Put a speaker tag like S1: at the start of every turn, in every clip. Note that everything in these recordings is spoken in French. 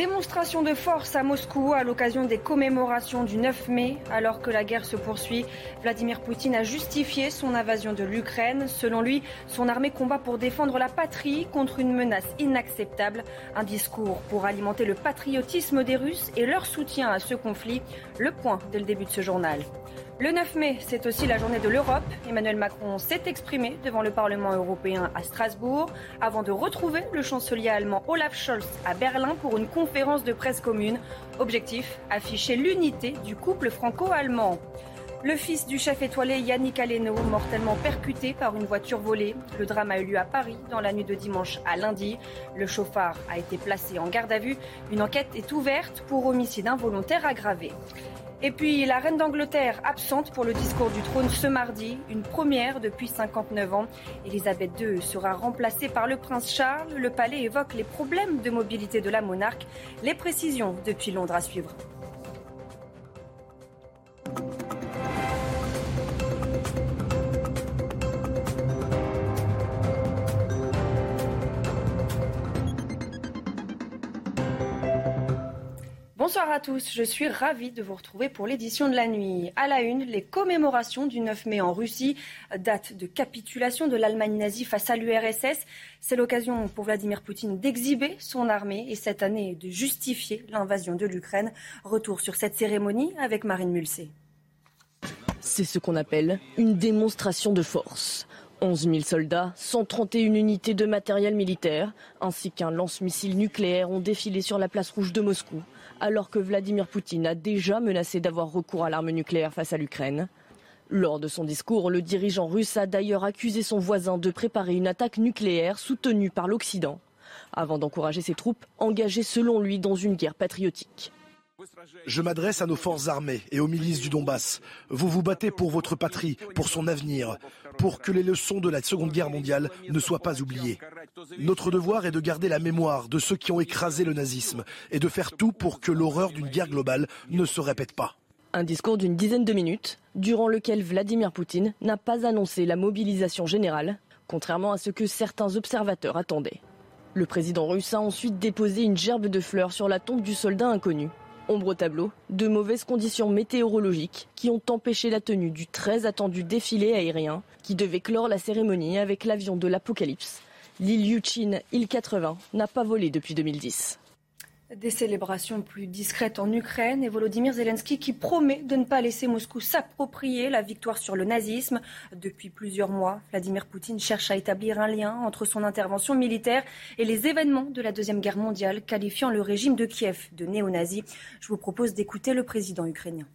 S1: Démonstration de force à Moscou à l'occasion des commémorations du 9 mai. Alors que la guerre se poursuit, Vladimir Poutine a justifié son invasion de l'Ukraine. Selon lui, son armée combat pour défendre la patrie contre une menace inacceptable. Un discours pour alimenter le patriotisme des Russes et leur soutien à ce conflit. Le point dès le début de ce journal. Le 9 mai, c'est aussi la journée de l'Europe. Emmanuel Macron s'est exprimé devant le Parlement européen à Strasbourg avant de retrouver le chancelier allemand Olaf Scholz à Berlin pour une conférence de presse commune. Objectif, afficher l'unité du couple franco-allemand. Le fils du chef étoilé Yannick Aleno, mortellement percuté par une voiture volée. Le drame a eu lieu à Paris dans la nuit de dimanche à lundi. Le chauffard a été placé en garde à vue. Une enquête est ouverte pour homicide involontaire aggravé. Et puis la reine d'Angleterre absente pour le discours du trône ce mardi, une première depuis 59 ans. Elisabeth II sera remplacée par le prince Charles. Le palais évoque les problèmes de mobilité de la monarque. Les précisions depuis Londres à suivre. Bonsoir à tous, je suis ravie de vous retrouver pour l'édition de la nuit. À la une, les commémorations du 9 mai en Russie, date de capitulation de l'Allemagne nazie face à l'URSS. C'est l'occasion pour Vladimir Poutine d'exhiber son armée et cette année de justifier l'invasion de l'Ukraine. Retour sur cette cérémonie avec Marine Mulsé.
S2: C'est ce qu'on appelle une démonstration de force. 11 000 soldats, 131 unités de matériel militaire, ainsi qu'un lance-missile nucléaire ont défilé sur la place rouge de Moscou alors que Vladimir Poutine a déjà menacé d'avoir recours à l'arme nucléaire face à l'Ukraine. Lors de son discours, le dirigeant russe a d'ailleurs accusé son voisin de préparer une attaque nucléaire soutenue par l'Occident, avant d'encourager ses troupes engagées selon lui dans une guerre patriotique.
S3: Je m'adresse à nos forces armées et aux milices du Donbass. Vous vous battez pour votre patrie, pour son avenir, pour que les leçons de la Seconde Guerre mondiale ne soient pas oubliées. Notre devoir est de garder la mémoire de ceux qui ont écrasé le nazisme et de faire tout pour que l'horreur d'une guerre globale ne se répète pas.
S2: Un discours d'une dizaine de minutes, durant lequel Vladimir Poutine n'a pas annoncé la mobilisation générale, contrairement à ce que certains observateurs attendaient. Le président russe a ensuite déposé une gerbe de fleurs sur la tombe du soldat inconnu Ombre au tableau, de mauvaises conditions météorologiques qui ont empêché la tenue du très attendu défilé aérien qui devait clore la cérémonie avec l'avion de l'Apocalypse. L'île Yuchin, île 80, n'a pas volé depuis 2010.
S1: Des célébrations plus discrètes en Ukraine et Volodymyr Zelensky qui promet de ne pas laisser Moscou s'approprier la victoire sur le nazisme. Depuis plusieurs mois, Vladimir Poutine cherche à établir un lien entre son intervention militaire et les événements de la Deuxième Guerre mondiale, qualifiant le régime de Kiev de néo-nazi. Je vous propose d'écouter le président ukrainien.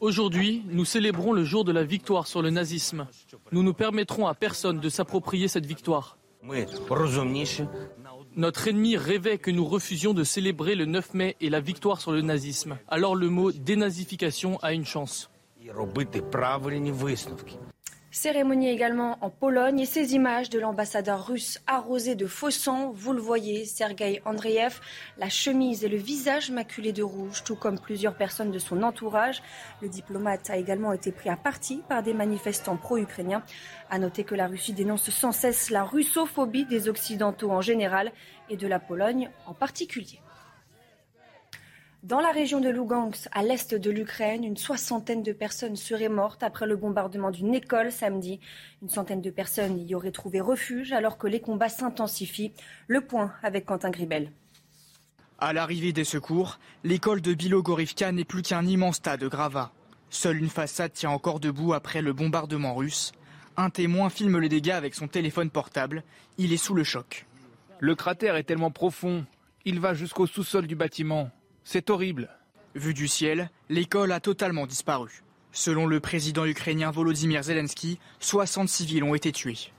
S4: Aujourd'hui, nous célébrons le jour de la victoire sur le nazisme. Nous ne permettrons à personne de s'approprier cette victoire. Notre ennemi rêvait que nous refusions de célébrer le 9 mai et la victoire sur le nazisme. Alors le mot dénazification a une chance.
S1: Cérémonie également en Pologne et ces images de l'ambassadeur russe arrosé de faux sang, vous le voyez, Sergei Andreev, la chemise et le visage maculé de rouge, tout comme plusieurs personnes de son entourage. Le diplomate a également été pris à partie par des manifestants pro-ukrainiens. À noter que la Russie dénonce sans cesse la russophobie des Occidentaux en général et de la Pologne en particulier. Dans la région de Lugansk, à l'est de l'Ukraine, une soixantaine de personnes seraient mortes après le bombardement d'une école samedi. Une centaine de personnes y auraient trouvé refuge alors que les combats s'intensifient. Le point avec Quentin Gribel.
S5: À l'arrivée des secours, l'école de Bilogorivka n'est plus qu'un immense tas de gravats. Seule une façade tient encore debout après le bombardement russe. Un témoin filme les dégâts avec son téléphone portable. Il est sous le choc.
S6: Le cratère est tellement profond, il va jusqu'au sous-sol du bâtiment. C'est horrible.
S5: Vu du ciel, l'école a totalement disparu. Selon le président ukrainien Volodymyr Zelensky, 60 civils ont été tués.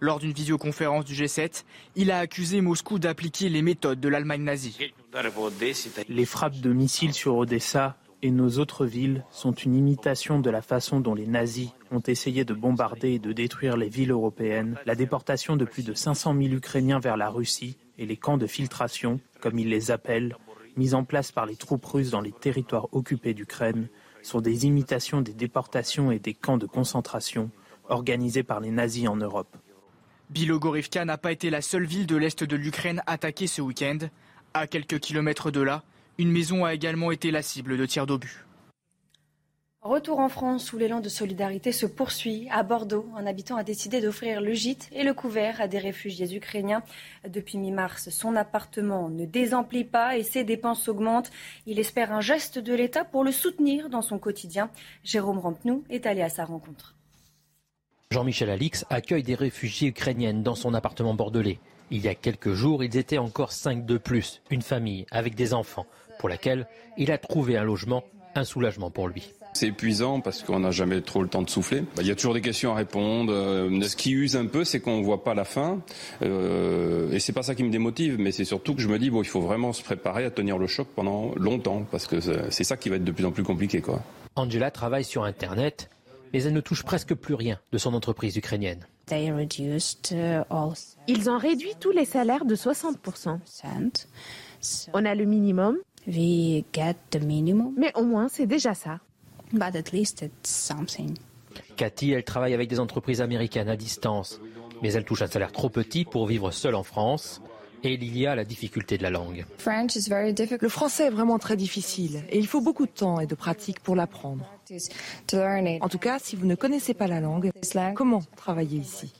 S5: Lors d'une visioconférence du G7, il a accusé Moscou d'appliquer les méthodes de l'Allemagne nazie.
S7: Les frappes de missiles sur Odessa et nos autres villes sont une imitation de la façon dont les nazis ont essayé de bombarder et de détruire les villes européennes, la déportation de plus de 500 000 Ukrainiens vers la Russie et les camps de filtration, comme ils les appellent, mis en place par les troupes russes dans les territoires occupés d'Ukraine, sont des imitations des déportations et des camps de concentration organisés par les nazis en Europe.
S5: Bilogorivka n'a pas été la seule ville de l'Est de l'Ukraine attaquée ce week-end. À quelques kilomètres de là, une maison a également été la cible de tirs d'obus.
S1: Retour en France où l'élan de solidarité se poursuit. À Bordeaux, un habitant a décidé d'offrir le gîte et le couvert à des réfugiés ukrainiens. Depuis mi-mars, son appartement ne désemplit pas et ses dépenses augmentent. Il espère un geste de l'État pour le soutenir dans son quotidien. Jérôme Rampenou est allé à sa rencontre.
S8: Jean-Michel Alix accueille des réfugiés ukrainiennes dans son appartement bordelais. Il y a quelques jours, ils étaient encore cinq de plus, une famille avec des enfants, pour laquelle il a trouvé un logement, un soulagement pour lui.
S9: C'est épuisant parce qu'on n'a jamais trop le temps de souffler. Bah, il y a toujours des questions à répondre. Euh, ce qui use un peu, c'est qu'on ne voit pas la fin. Euh, et c'est pas ça qui me démotive, mais c'est surtout que je me dis bon, il faut vraiment se préparer à tenir le choc pendant longtemps parce que c'est ça qui va être de plus en plus compliqué, quoi.
S8: Angela travaille sur Internet, mais elle ne touche presque plus rien de son entreprise ukrainienne.
S10: Ils ont réduit tous les salaires de 60%. On a le minimum. Mais au moins, c'est déjà ça.
S8: Cathy, elle travaille avec des entreprises américaines à distance, mais elle touche un salaire trop petit pour vivre seule en France. Et il y a la difficulté de la langue.
S11: Le français est vraiment très difficile et il faut beaucoup de temps et de pratique pour l'apprendre. En tout cas, si vous ne connaissez pas la langue, comment travailler ici?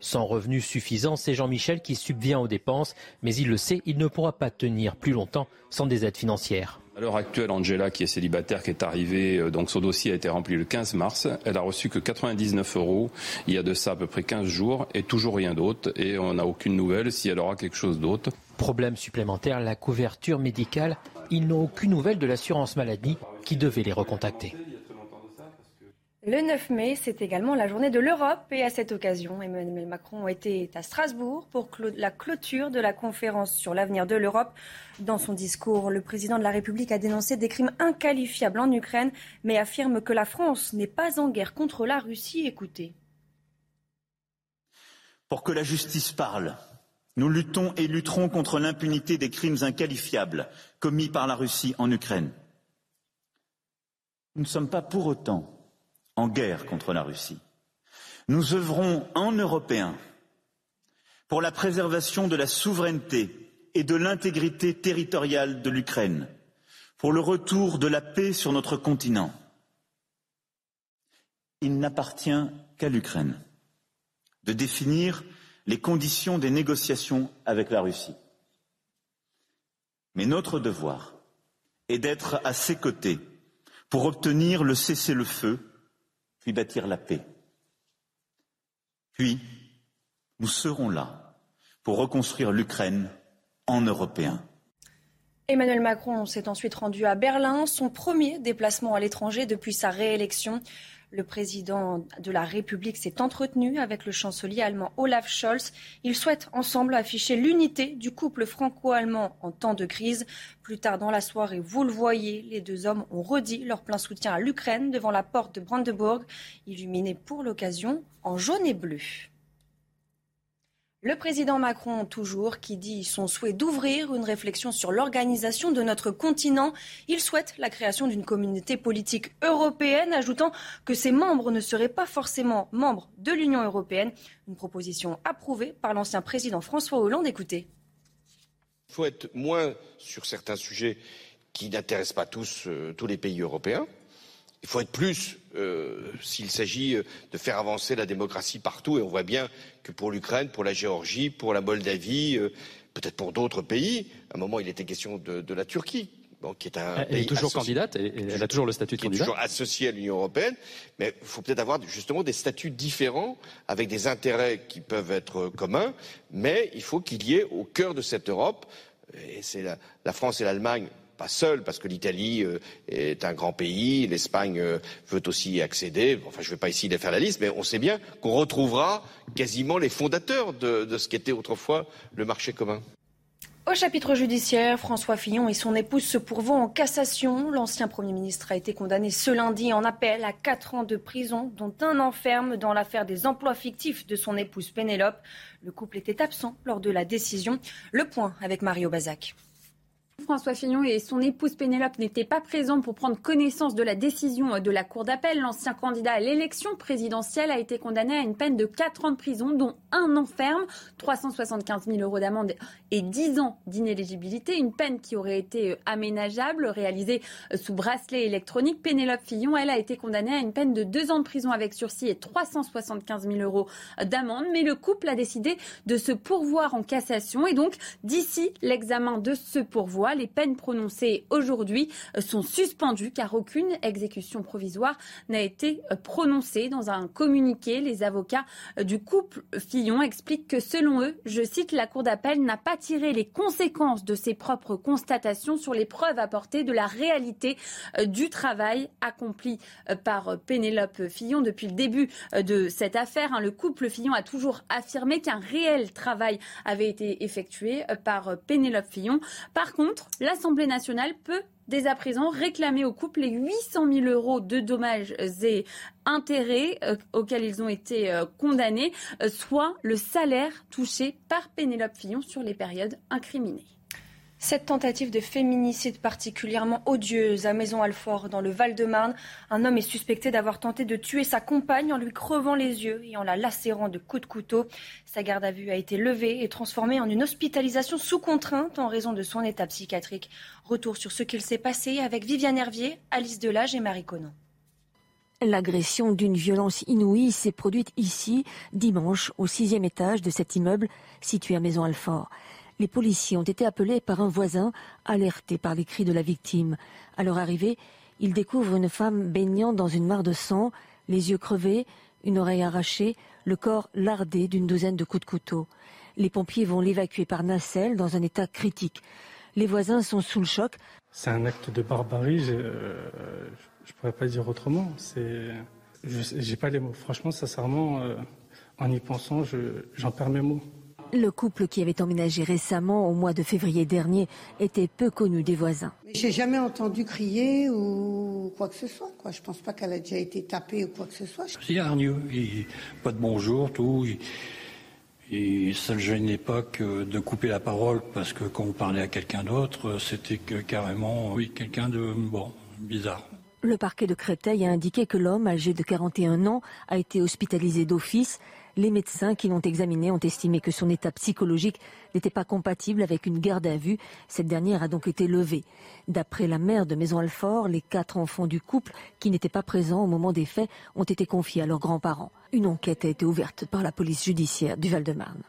S8: Sans revenus suffisants, c'est Jean-Michel qui subvient aux dépenses, mais il le sait, il ne pourra pas tenir plus longtemps sans des aides financières.
S9: À l'heure actuelle, Angela, qui est célibataire, qui est arrivée, euh, donc son dossier a été rempli le 15 mars. Elle a reçu que 99 euros il y a de ça à peu près 15 jours et toujours rien d'autre. Et on n'a aucune nouvelle si elle aura quelque chose d'autre.
S8: Problème supplémentaire, la couverture médicale. Ils n'ont aucune nouvelle de l'assurance maladie qui devait les recontacter.
S1: Le 9 mai, c'est également la journée de l'Europe et à cette occasion, Emmanuel Macron était à Strasbourg pour la clôture de la conférence sur l'avenir de l'Europe. Dans son discours, le président de la République a dénoncé des crimes inqualifiables en Ukraine, mais affirme que la France n'est pas en guerre contre la Russie. Écoutez.
S12: Pour que la justice parle, nous luttons et lutterons contre l'impunité des crimes inqualifiables commis par la Russie en Ukraine. Nous ne sommes pas pour autant en guerre contre la Russie. Nous œuvrons en Européens pour la préservation de la souveraineté et de l'intégrité territoriale de l'Ukraine, pour le retour de la paix sur notre continent. Il n'appartient qu'à l'Ukraine de définir les conditions des négociations avec la Russie. Mais notre devoir est d'être à ses côtés pour obtenir le cessez-le-feu puis bâtir la paix. Puis, nous serons là pour reconstruire l'Ukraine en Européen.
S1: Emmanuel Macron s'est ensuite rendu à Berlin, son premier déplacement à l'étranger depuis sa réélection. Le président de la République s'est entretenu avec le chancelier allemand Olaf Scholz. Ils souhaitent ensemble afficher l'unité du couple franco-allemand en temps de crise. Plus tard dans la soirée, vous le voyez, les deux hommes ont redit leur plein soutien à l'Ukraine devant la porte de Brandenburg, illuminée pour l'occasion en jaune et bleu. Le président Macron, toujours, qui dit son souhait d'ouvrir une réflexion sur l'organisation de notre continent. Il souhaite la création d'une communauté politique européenne, ajoutant que ses membres ne seraient pas forcément membres de l'Union européenne. Une proposition approuvée par l'ancien président François Hollande. Écoutez.
S13: Il faut être moins sur certains sujets qui n'intéressent pas tous, euh, tous les pays européens. Il faut être plus euh, s'il s'agit euh, de faire avancer la démocratie partout. Et on voit bien que pour l'Ukraine, pour la Géorgie, pour la Moldavie, euh, peut-être pour d'autres pays, à un moment il était question de, la Turquie. qui est un
S14: elle est toujours candidate, elle, elle, a toujours le statut de candidate.
S13: Est toujours associée à l'Union européenne, mais il faut peut-être avoir justement des statuts différents, avec des intérêts qui peuvent être communs, mais il faut qu'il y ait au cœur de cette Europe, et c'est la France et l'Allemagne pas seul, parce que l'Italie euh, est un grand pays, l'Espagne euh, veut aussi y accéder. Enfin, je ne vais pas ici faire la liste, mais on sait bien qu'on retrouvera quasiment les fondateurs de, ce qu'était autrefois le marché commun.
S1: Au chapitre judiciaire, François Fillon et son épouse se pourvoient en cassation. L'ancien Premier ministre a été condamné ce lundi en appel à quatre ans de prison, dont un enferme dans l'affaire des emplois fictifs de son épouse Pénélope. Le couple était absent lors de la décision. Le point avec Mario Bazac.
S15: François Fillon et son épouse Pénélope n'étaient pas présents pour prendre connaissance de la décision de la Cour d'appel. L'ancien candidat à l'élection présidentielle a été condamné à une peine de 4 ans de prison, dont un an ferme, 375 000 euros d'amende et 10 ans d'inéligibilité. Une peine qui aurait été aménageable, réalisée sous bracelet électronique. Pénélope Fillon, elle, a été condamnée à une peine de 2 ans de prison avec sursis et 375 000 euros d'amende. Mais le couple a décidé de se pourvoir en cassation. Et donc, d'ici l'examen de ce pourvoi, les peines prononcées aujourd'hui euh, sont suspendues car aucune exécution provisoire n'a été euh, prononcée. Dans un communiqué, les avocats euh, du couple Fillon expliquent que selon eux, je cite, la Cour d'appel n'a pas tiré les conséquences de ses propres constatations sur les preuves apportées de la réalité du travail accompli par Pénélope Fillon depuis le début de cette affaire. Hein. Le couple Fillon a toujours affirmé qu'un réel travail avait été effectué par Pénélope Fillon. Par contre, l'Assemblée nationale peut dès à présent réclamer au couple les 800 000 euros de dommages et intérêts euh, auxquels ils ont été euh, condamnés, euh, soit le salaire touché par Pénélope Fillon sur les périodes incriminées.
S1: Cette tentative de féminicide particulièrement odieuse à Maison-Alfort dans le Val-de-Marne, un homme est suspecté d'avoir tenté de tuer sa compagne en lui crevant les yeux et en la lacérant de coups de couteau. Sa garde à vue a été levée et transformée en une hospitalisation sous contrainte en raison de son état psychiatrique. Retour sur ce qu'il s'est passé avec Viviane Hervier, Alice Delage et Marie Conan.
S16: L'agression d'une violence inouïe s'est produite ici, dimanche, au sixième étage de cet immeuble situé à Maison-Alfort. Les policiers ont été appelés par un voisin, alertés par les cris de la victime. À leur arrivée, ils découvrent une femme baignant dans une mare de sang, les yeux crevés, une oreille arrachée, le corps lardé d'une douzaine de coups de couteau. Les pompiers vont l'évacuer par nacelle dans un état critique. Les voisins sont sous le choc.
S17: C'est un acte de barbarie, je ne euh, pourrais pas dire autrement. Pas les mots. Franchement, sincèrement, euh, en y pensant, j'en perds mes mots.
S16: Le couple qui avait emménagé récemment au mois de février dernier était peu connu des voisins.
S18: J'ai jamais entendu crier ou quoi que ce soit. Quoi. Je pense pas qu'elle a déjà été tapée ou quoi que ce soit.
S19: C'est hargneux, pas de bonjour, tout. Et ça ne gênait pas que de couper la parole parce que quand on parlait à quelqu'un d'autre, c'était que carrément, oui, quelqu'un de bon, bizarre.
S16: Le parquet de Créteil a indiqué que l'homme, âgé de 41 ans, a été hospitalisé d'office les médecins qui l'ont examiné ont estimé que son état psychologique n'était pas compatible avec une garde à vue. Cette dernière a donc été levée. D'après la mère de Maison-Alfort, les quatre enfants du couple qui n'étaient pas présents au moment des faits ont été confiés à leurs grands-parents. Une enquête a été ouverte par la police judiciaire du Val-de-Marne.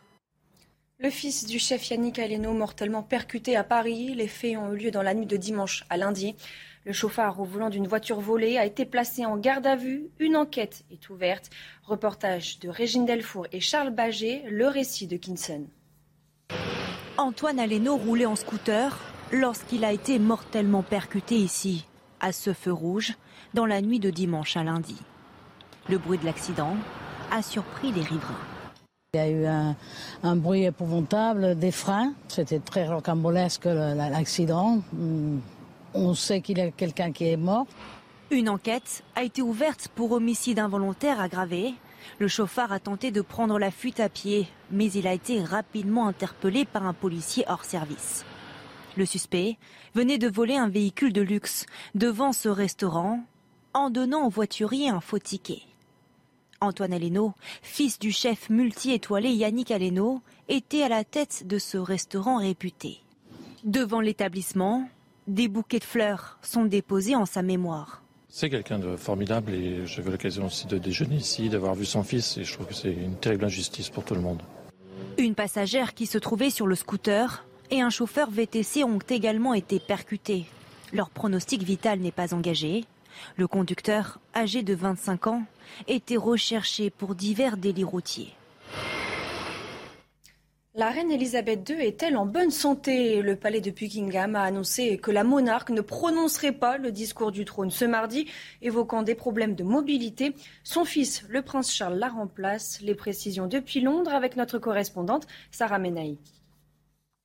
S1: Le fils du chef Yannick Aleno, mortellement percuté à Paris. Les faits ont eu lieu dans la nuit de dimanche à lundi. Le chauffard au volant d'une voiture volée a été placé en garde à vue. Une enquête est ouverte. Reportage de Régine Delfour et Charles Baget, le récit de Kinson.
S20: Antoine Aleno roulait en scooter lorsqu'il a été mortellement percuté ici, à ce feu rouge, dans la nuit de dimanche à lundi. Le bruit de l'accident a surpris les riverains.
S21: Il y a eu un, bruit épouvantable des freins. C'était très rocambolesque l'accident. On sait qu'il y a quelqu'un qui est mort.
S20: Une enquête a été ouverte pour homicide involontaire aggravé. Le chauffard a tenté de prendre la fuite à pied, mais il a été rapidement interpellé par un policier hors service. Le suspect venait de voler un véhicule de luxe devant ce restaurant en donnant au voiturier un faux ticket. Antoine Aleno, fils du chef multi-étoilé Yannick Aleno, était à la tête de ce restaurant réputé. Devant l'établissement, des bouquets de fleurs sont déposés en sa mémoire.
S22: C'est quelqu'un de formidable et j'avais l'occasion aussi de déjeuner ici, d'avoir vu son fils et je trouve que c'est une terrible injustice pour tout le monde.
S20: Une passagère qui se trouvait sur le scooter et un chauffeur VTC ont également été percutés. Leur pronostic vital n'est pas engagé. Le conducteur, âgé de 25 ans, était recherché pour divers délits routiers.
S1: La reine Elisabeth II est-elle en bonne santé? Le palais de Buckingham a annoncé que la monarque ne prononcerait pas le discours du trône ce mardi, évoquant des problèmes de mobilité. Son fils, le prince Charles, la remplace. Les précisions depuis Londres avec notre correspondante Sarah Menaï.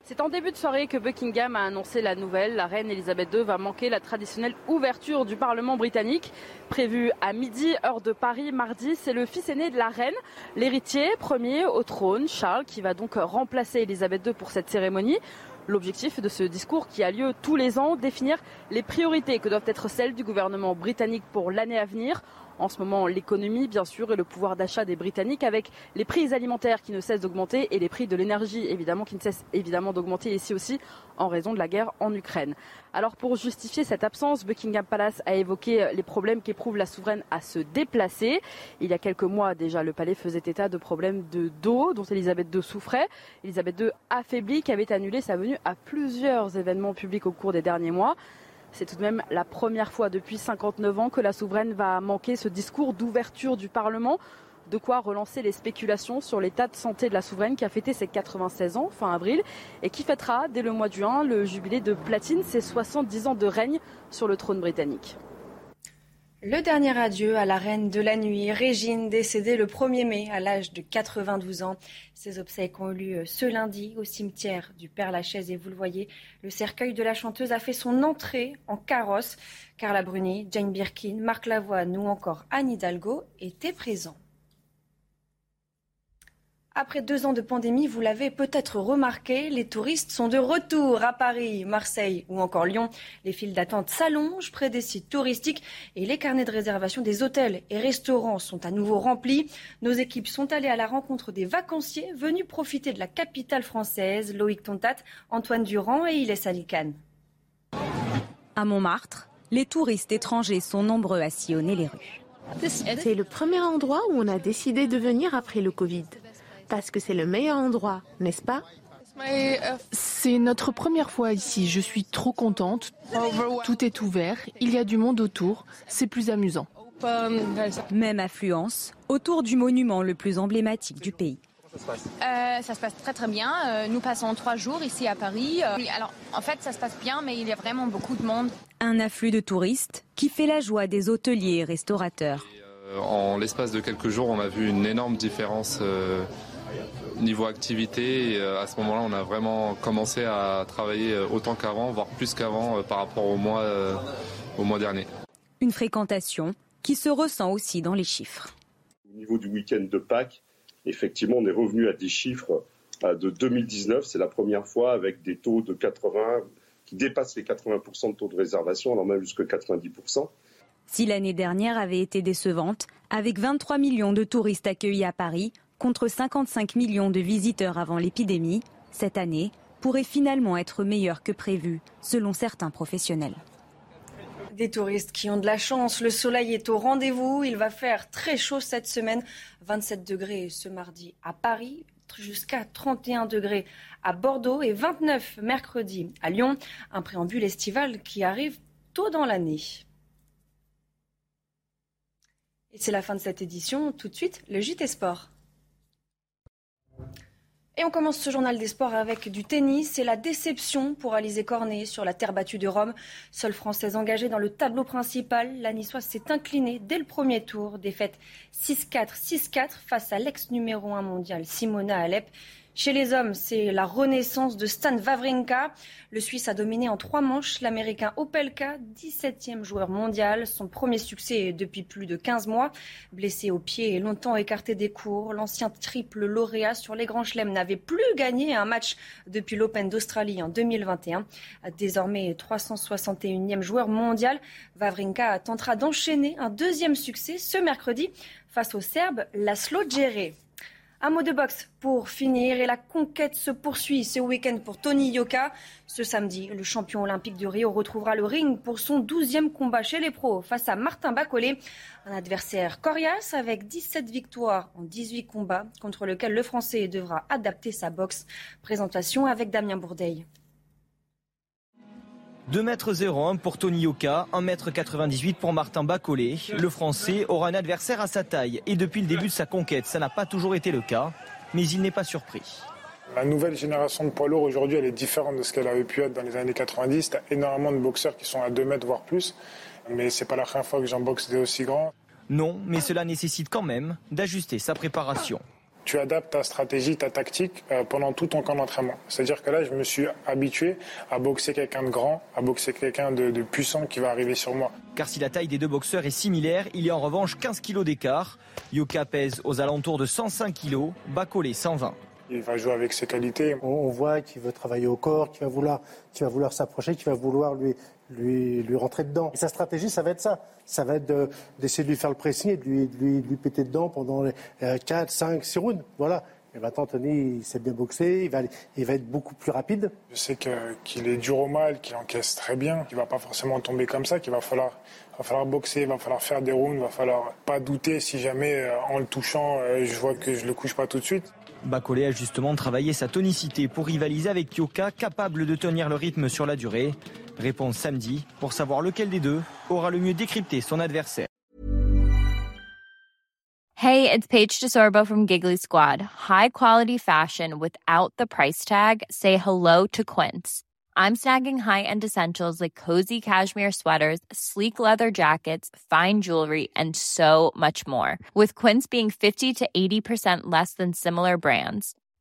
S23: C'est en début de soirée que Buckingham a annoncé la nouvelle. La reine Elisabeth II va manquer la traditionnelle ouverture du Parlement britannique. Prévue à midi, heure de Paris, mardi, c'est le fils aîné de la reine, l'héritier premier au trône, Charles, qui va donc remplacer Elisabeth II pour cette cérémonie. L'objectif de ce discours qui a lieu tous les ans, définir les priorités que doivent être celles du gouvernement britannique pour l'année à venir en ce moment l'économie, bien sûr, et le pouvoir d'achat des Britanniques, avec les prix alimentaires qui ne cessent d'augmenter et les prix de l'énergie, évidemment, qui ne cessent évidemment d'augmenter ici aussi en raison de la guerre en Ukraine. Alors, pour justifier cette absence, Buckingham Palace a évoqué les problèmes qu'éprouve la souveraine à se déplacer. Il y a quelques mois déjà, le palais faisait état de problèmes de dos dont Elisabeth II souffrait. Elisabeth II affaiblie, qui avait annulé sa venue à plusieurs événements publics au cours des derniers mois. C'est tout de même la première fois depuis 59 ans que la souveraine va manquer ce discours d'ouverture du Parlement. De quoi relancer les spéculations sur l'état de santé de la souveraine qui a fêté ses 96 ans fin avril et qui fêtera dès le mois de juin le jubilé de platine, ses 70 ans de règne sur le trône britannique.
S1: Le dernier adieu à la reine de la nuit, Régine, décédée le 1er mai à l'âge de 92 ans. Ses obsèques ont eu lieu ce lundi au cimetière du Père-Lachaise et vous le voyez, le cercueil de la chanteuse a fait son entrée en carrosse. Carla Bruni, Jane Birkin, Marc Lavoine ou encore Anne Hidalgo étaient présents. Après deux ans de pandémie, vous l'avez peut-être remarqué, les touristes sont de retour à Paris, Marseille ou encore Lyon. Les files d'attente s'allongent près des sites touristiques et les carnets de réservation des hôtels et restaurants sont à nouveau remplis. Nos équipes sont allées à la rencontre des vacanciers venus profiter de la capitale française, Loïc Tontat, Antoine Durand et Ilès Alicane.
S20: À Montmartre, les touristes étrangers sont nombreux à sillonner les rues.
S10: C'est le premier endroit où on a décidé de venir après le Covid parce que c'est le meilleur endroit, n'est-ce pas?
S24: C'est notre première fois ici. Je suis trop contente. Tout est ouvert. Il y a du monde autour. C'est plus amusant.
S20: Même affluence autour du monument le plus emblématique du pays.
S25: Euh, ça se passe très très bien. Euh, nous passons trois jours ici à Paris. Euh, alors en fait ça se passe bien mais il y a vraiment beaucoup de monde.
S20: Un afflux de touristes qui fait la joie des hôteliers et restaurateurs.
S26: en l'espace de quelques jours on a vu une énorme différence niveau activité, et euh, à ce moment-là, on a vraiment commencé à travailler euh, autant qu'avant, voire plus qu'avant euh, par rapport au mois, au mois dernier.
S20: Une fréquentation qui se ressent aussi dans les chiffres.
S27: Au niveau du week-end de Pâques, effectivement, on est revenu à des chiffres de 2019. C'est la première fois avec des taux de 80 qui dépassent les 80% de taux de réservation, alors même jusqu'à 90%.
S20: Si l'année dernière avait été décevante, avec 23 millions de touristes accueillis à Paris, contre 55 millions de visiteurs avant l'épidémie, cette année pourrait finalement être meilleure que prévu, selon certains professionnels.
S1: Des touristes qui ont de la chance, le soleil est au rendez-vous, il va faire très chaud cette semaine, 27 degrés ce mardi à Paris, jusqu'à 31 degrés à Bordeaux et 29 mercredi à Lyon, un préambule estival qui arrive tôt dans l'année. Et c'est la fin de cette édition, tout de suite le JT Sport. Et on commence ce journal des sports avec du tennis. C'est la déception pour Alizé Cornet sur la terre battue de Rome. Seule Française engagée dans le tableau principal, la s'est inclinée dès le premier tour. Défaite 6-4, 6-4 face à l'ex numéro 1 mondial Simona Alep. Chez les hommes, c'est la renaissance de Stan Wawrinka. Le Suisse a dominé en trois manches l'Américain Opelka, 17e joueur mondial. Son premier succès depuis plus de 15 mois. Blessé au pied et longtemps écarté des cours, l'ancien triple lauréat sur les grands chelems n'avait plus gagné un match depuis l'Open d'Australie en 2021. Désormais 361e joueur mondial, Wawrinka tentera d'enchaîner un deuxième succès ce mercredi face au Serbe Laszlo Djere. Un mot de boxe pour finir et la conquête se poursuit ce week-end pour Tony Yoka. Ce samedi, le champion olympique de Rio retrouvera le ring pour son douzième combat chez les pros face à Martin Bacolé, un adversaire coriace avec 17 victoires en 18 combats contre lequel le Français devra adapter sa boxe. Présentation avec Damien Bourdeil.
S28: 2m01 pour Tony Yoka, 1m98 pour Martin Bacolé. Le Français aura un adversaire à sa taille et depuis le début de sa conquête, ça n'a pas toujours été le cas, mais il n'est pas surpris.
S29: La nouvelle génération de poids lourds aujourd'hui, elle est différente de ce qu'elle avait pu être dans les années 90. Tu as énormément de boxeurs qui sont à 2 mètres voire plus, mais c'est pas la première fois que j'en boxe des aussi grands.
S28: Non, mais cela nécessite quand même d'ajuster sa préparation
S29: tu adaptes ta stratégie, ta tactique euh, pendant tout ton camp d'entraînement. C'est-à-dire que là, je me suis habitué à boxer quelqu'un de grand, à boxer quelqu'un de, puissant qui va arriver sur moi.
S28: Car si la taille des deux boxeurs est similaire, il y a en revanche 15 kilos d'écart. Yoka pèse aux alentours de 105 kilos, Bacolé 120.
S29: Il va jouer avec ses qualités.
S30: On, voit qu'il veut travailler au corps, qu'il va vouloir, qu'il va vouloir s'approcher, qu'il va vouloir lui, lui, lui rentrer dedans. Et sa stratégie, ça va être ça. Ça va être d'essayer de, lui faire le pressing et de lui, lui, lui péter dedans pendant les 4, 5, 6 rounds. Voilà. Et maintenant, Tony, il s'est bien boxé, il va, il va être beaucoup plus rapide.
S29: Je sais qu'il est dur au mal, qu'il encaisse très bien, qu'il va pas forcément tomber comme ça, qu'il va falloir, va falloir boxer, il va falloir faire des rounds, il va falloir pas douter si jamais euh, en le touchant, euh, je vois que je le couche pas tout de suite.
S28: Bacolé a justement travaillé sa tonicité pour rivaliser avec Yoka, capable de tenir le rythme sur la durée. Réponse samedi pour savoir lequel des deux aura le mieux décrypté son adversaire.
S31: Hey, it's Paige DeSorbo from Giggly Squad. High quality fashion without the price tag. Say hello to Quince. I'm snagging high-end essentials like cozy cashmere sweaters, sleek leather jackets, fine jewelry, and so much more. With Quince being 50 to 80% less than similar brands